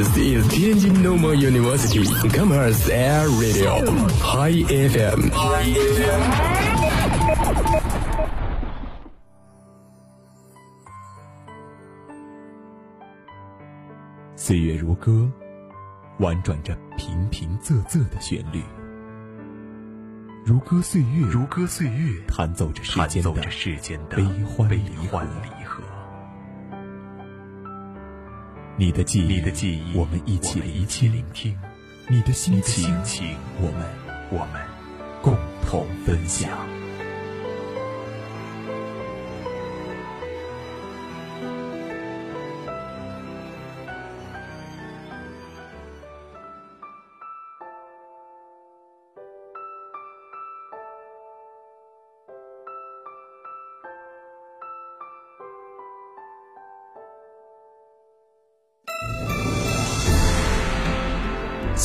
This is Tianjin Normal University Commerce Air Radio High FM。岁月如歌，婉转着平平仄仄的旋律。如歌岁月，如歌岁月，弹奏着世间的悲欢离合。你的记忆，你的记忆，我们一起聆听；你的心情，我们我们共同分享。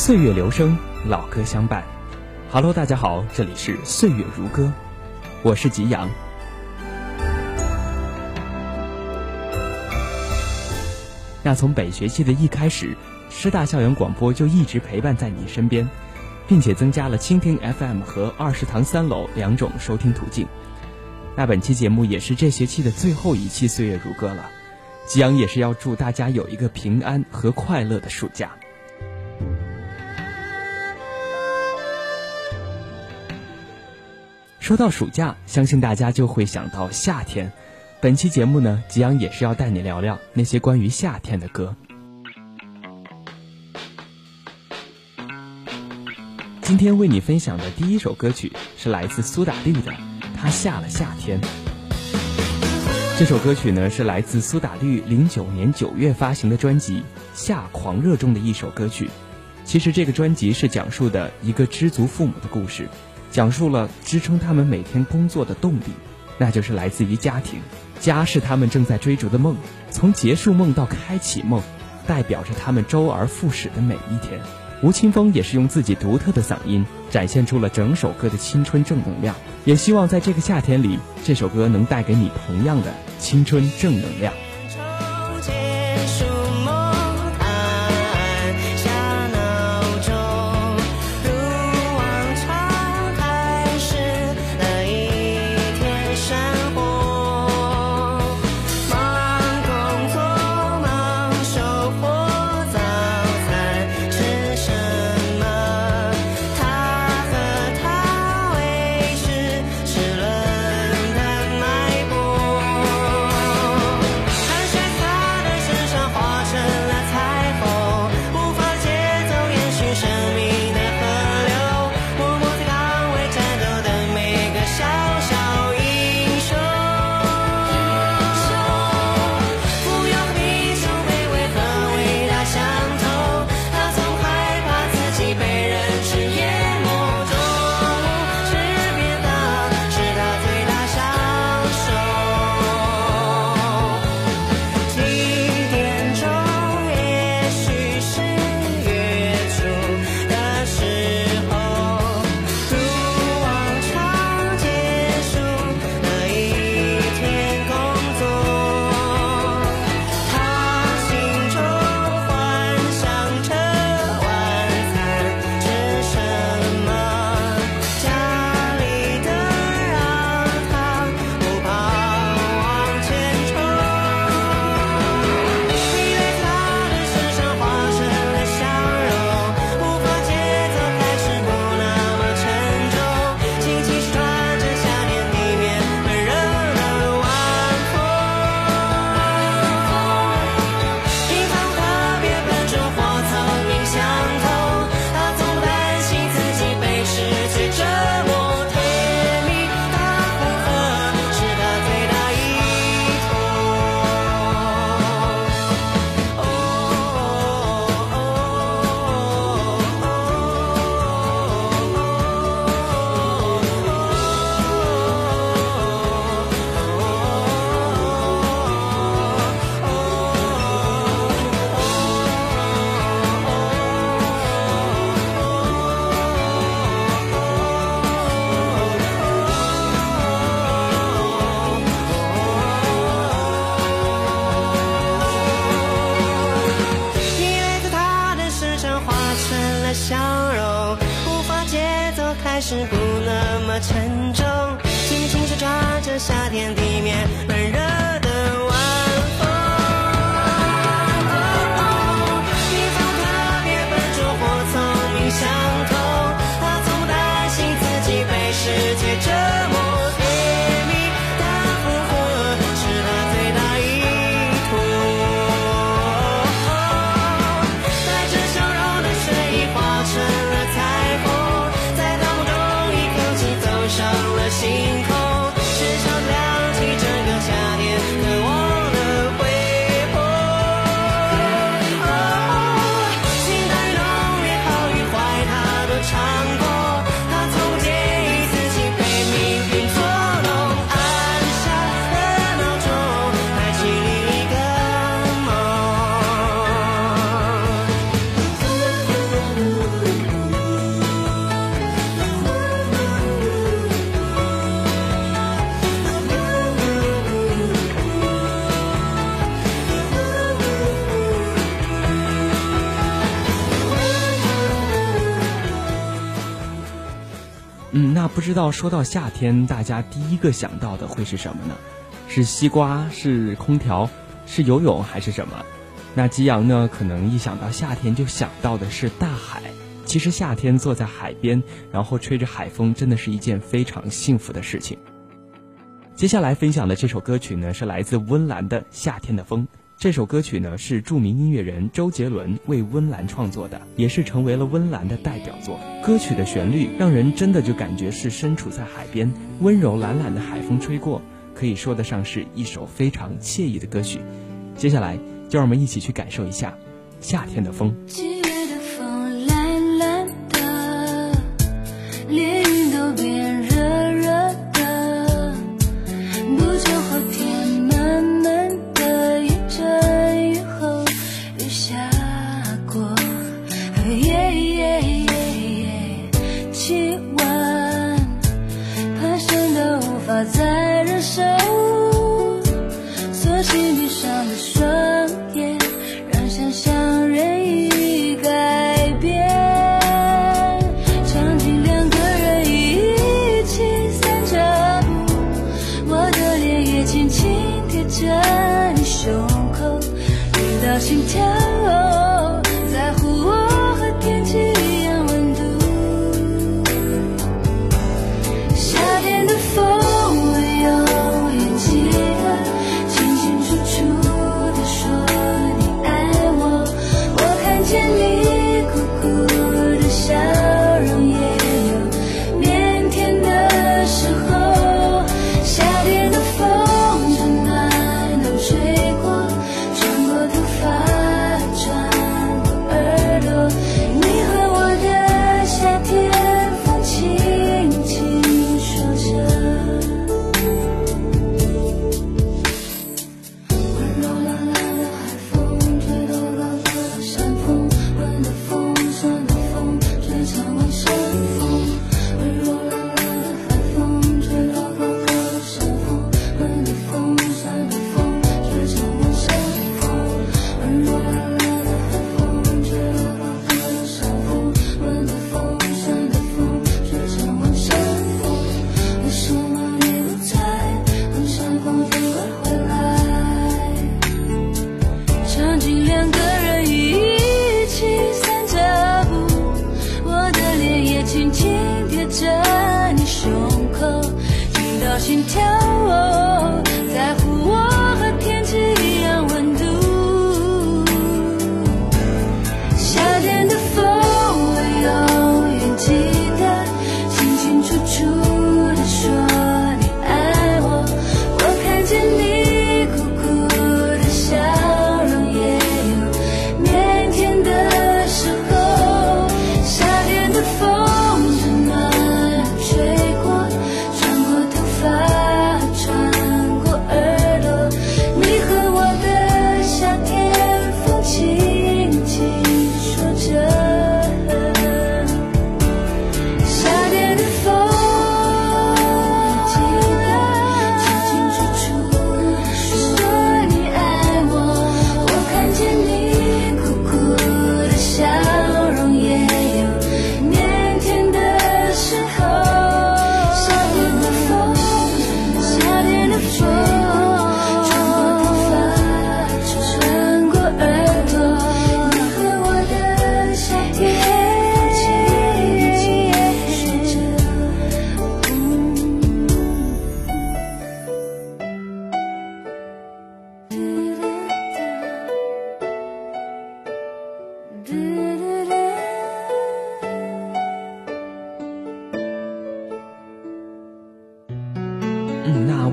岁月流声，老歌相伴。Hello，大家好，这里是岁月如歌，我是吉阳。那从本学期的一开始，师大校园广播就一直陪伴在你身边，并且增加了蜻蜓 FM 和二食堂三楼两种收听途径。那本期节目也是这学期的最后一期岁月如歌了，吉阳也是要祝大家有一个平安和快乐的暑假。说到暑假，相信大家就会想到夏天。本期节目呢，吉阳也是要带你聊聊那些关于夏天的歌。今天为你分享的第一首歌曲是来自苏打绿的《他下了夏天》。这首歌曲呢，是来自苏打绿零九年九月发行的专辑《夏狂热》中的一首歌曲。其实这个专辑是讲述的一个知足父母的故事。讲述了支撑他们每天工作的动力，那就是来自于家庭。家是他们正在追逐的梦，从结束梦到开启梦，代表着他们周而复始的每一天。吴青峰也是用自己独特的嗓音，展现出了整首歌的青春正能量。也希望在这个夏天里，这首歌能带给你同样的青春正能量。天地面，闷热的晚风，你总怕别笨拙或聪明相同，他总担心自己被世界折磨甜蜜，的负荷，是他最大意图，带着笑容的水意化成了彩虹，在脑中一口气走上了星空。不知道说到夏天，大家第一个想到的会是什么呢？是西瓜，是空调，是游泳，还是什么？那吉阳呢？可能一想到夏天就想到的是大海。其实夏天坐在海边，然后吹着海风，真的是一件非常幸福的事情。接下来分享的这首歌曲呢，是来自温岚的《夏天的风》。这首歌曲呢是著名音乐人周杰伦为温岚创作的，也是成为了温岚的代表作。歌曲的旋律让人真的就感觉是身处在海边，温柔懒懒的海风吹过，可以说得上是一首非常惬意的歌曲。接下来就让我们一起去感受一下夏天的风。在人生。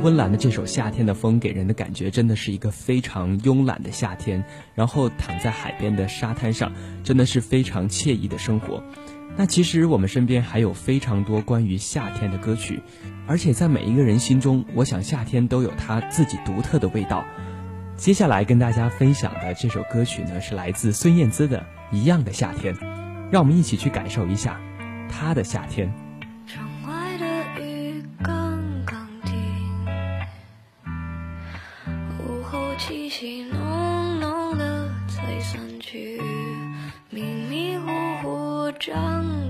温岚的这首《夏天的风》给人的感觉真的是一个非常慵懒的夏天，然后躺在海边的沙滩上，真的是非常惬意的生活。那其实我们身边还有非常多关于夏天的歌曲，而且在每一个人心中，我想夏天都有它自己独特的味道。接下来跟大家分享的这首歌曲呢，是来自孙燕姿的《一样的夏天》，让我们一起去感受一下她的夏天。糊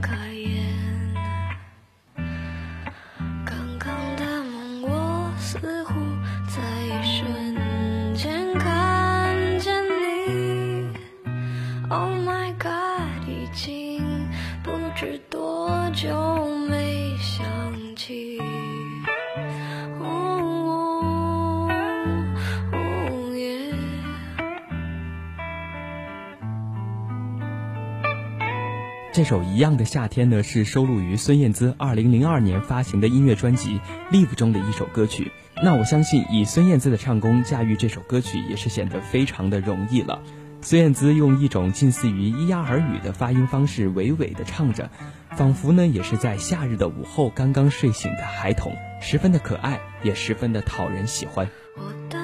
这首《一样的夏天》呢，是收录于孙燕姿2002年发行的音乐专辑《Live》中的一首歌曲。那我相信，以孙燕姿的唱功驾驭这首歌曲，也是显得非常的容易了。孙燕姿用一种近似于咿呀儿语的发音方式，娓娓的唱着，仿佛呢也是在夏日的午后刚刚睡醒的孩童，十分的可爱，也十分的讨人喜欢。我的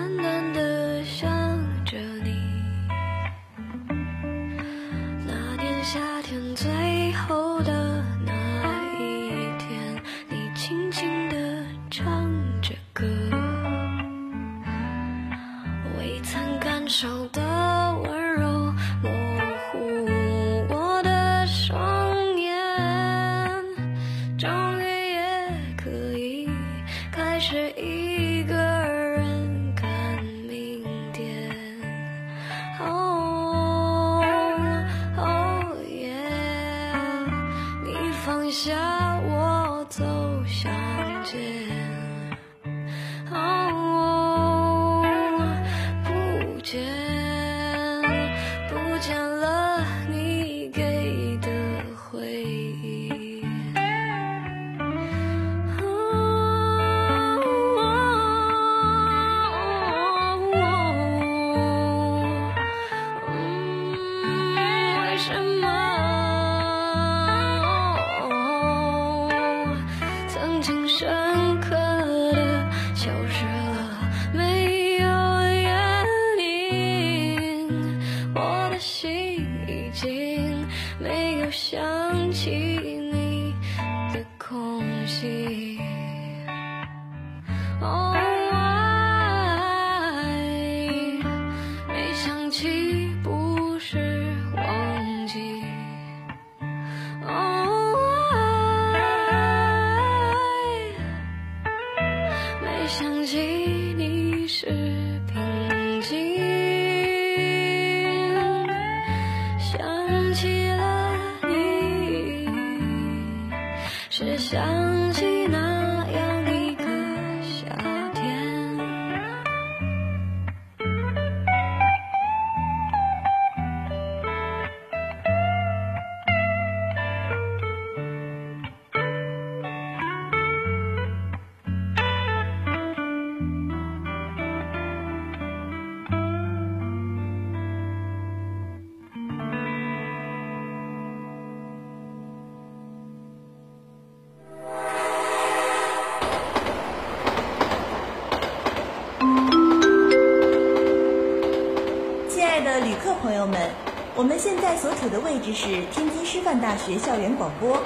我们现在所处的位置是天津师范大学校园广播，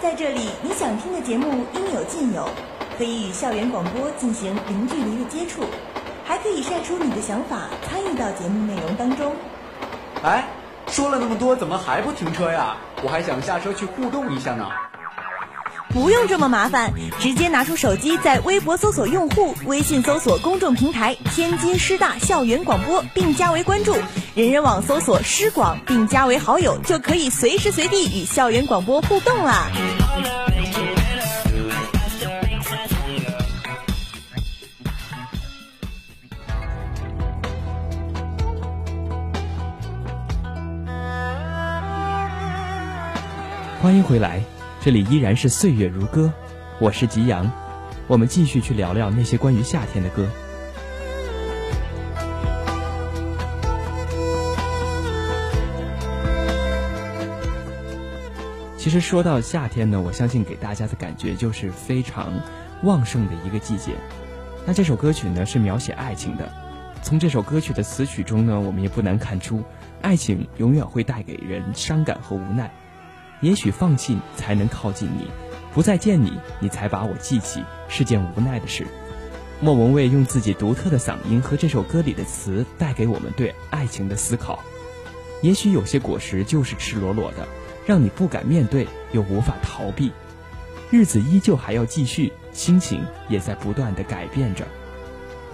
在这里你想听的节目应有尽有，可以与校园广播进行零距离的接触，还可以晒出你的想法，参与到节目内容当中。哎，说了那么多，怎么还不停车呀？我还想下车去互动一下呢。不用这么麻烦，直接拿出手机，在微博搜索用户，微信搜索公众平台“天津师大校园广播”，并加为关注；人人网搜索“师广”，并加为好友，就可以随时随地与校园广播互动啦。欢迎回来，这里依然是岁月如歌，我是吉阳。我们继续去聊聊那些关于夏天的歌。其实说到夏天呢，我相信给大家的感觉就是非常旺盛的一个季节。那这首歌曲呢是描写爱情的，从这首歌曲的词曲中呢，我们也不难看出，爱情永远会带给人伤感和无奈。也许放弃才能靠近你，不再见你，你才把我记起，是件无奈的事。莫文蔚用自己独特的嗓音和这首歌里的词，带给我们对爱情的思考。也许有些果实就是赤裸裸的，让你不敢面对，又无法逃避。日子依旧还要继续，心情也在不断的改变着。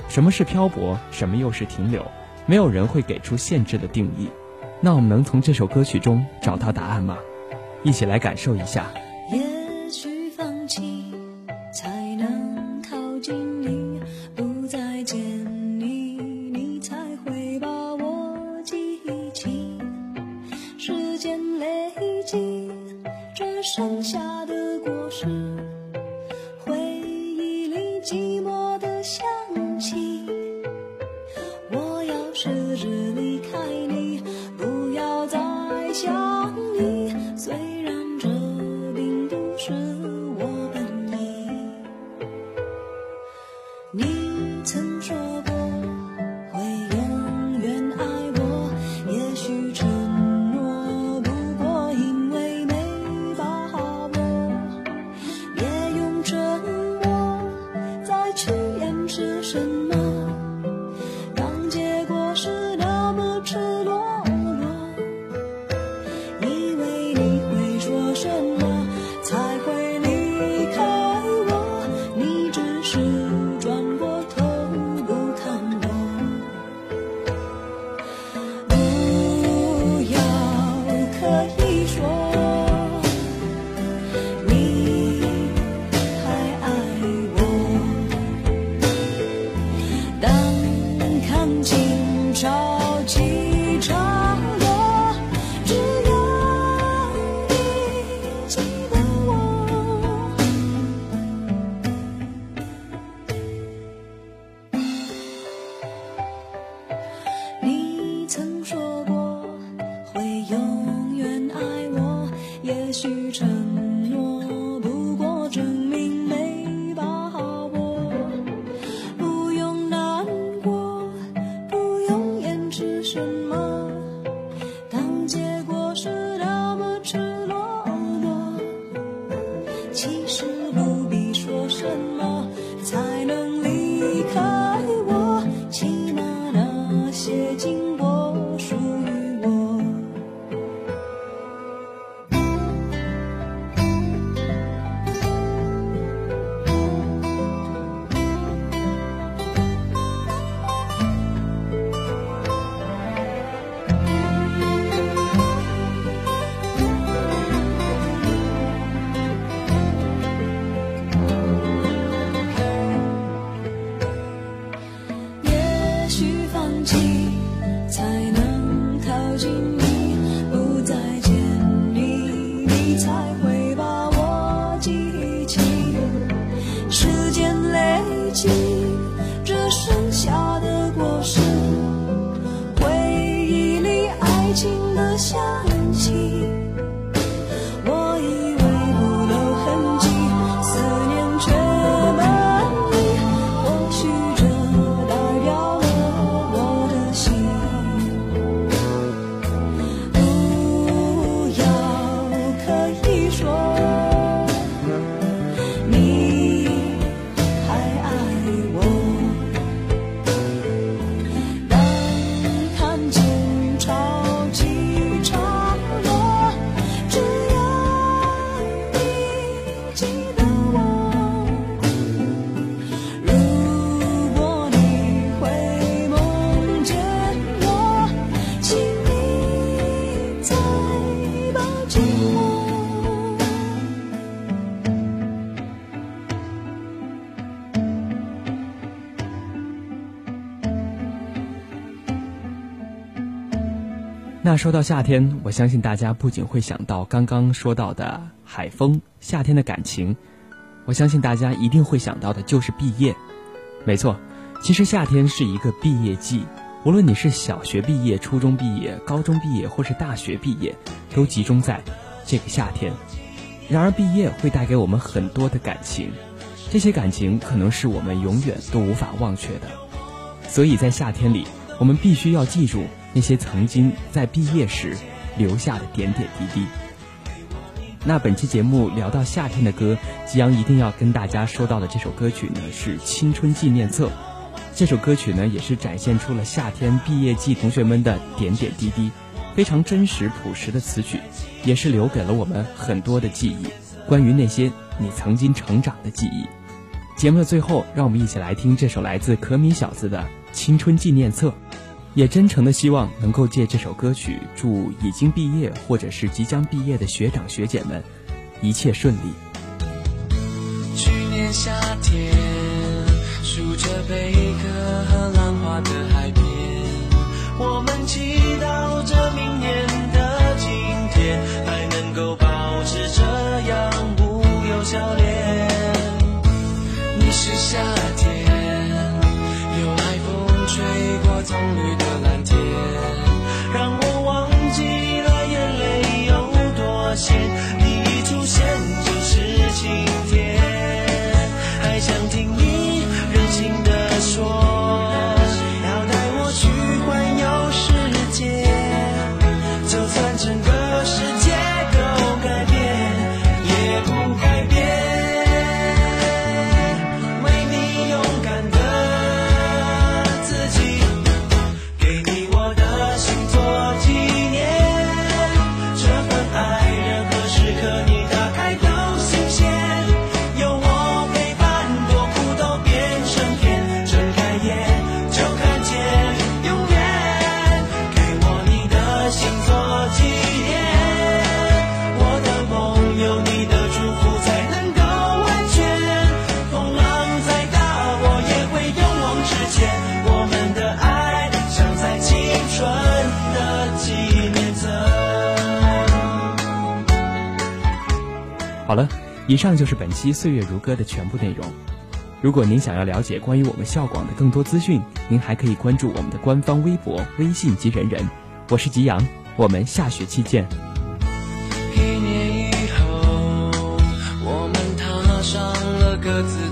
什么是漂泊？什么又是停留？没有人会给出限制的定义。那我们能从这首歌曲中找到答案吗？一起来感受一下。ti. 那说到夏天，我相信大家不仅会想到刚刚说到的海风、夏天的感情，我相信大家一定会想到的就是毕业。没错，其实夏天是一个毕业季，无论你是小学毕业、初中毕业、高中毕业，或是大学毕业，都集中在这个夏天。然而，毕业会带给我们很多的感情，这些感情可能是我们永远都无法忘却的。所以在夏天里，我们必须要记住那些曾经在毕业时留下的点点滴滴。那本期节目聊到夏天的歌，吉阳一定要跟大家说到的这首歌曲呢是《青春纪念册》。这首歌曲呢也是展现出了夏天毕业季同学们的点点滴滴，非常真实朴实的词曲，也是留给了我们很多的记忆，关于那些你曾经成长的记忆。节目的最后，让我们一起来听这首来自可米小子的《青春纪念册》。也真诚的希望能够借这首歌曲，祝已经毕业或者是即将毕业的学长学姐们一切顺利。去年夏天，数着贝壳和浪花的海边，我们祈祷着明年以上就是本期《岁月如歌》的全部内容。如果您想要了解关于我们校广的更多资讯，您还可以关注我们的官方微博、微信及人人。我是吉阳，我们下学期见。一年以后，我们踏上了各自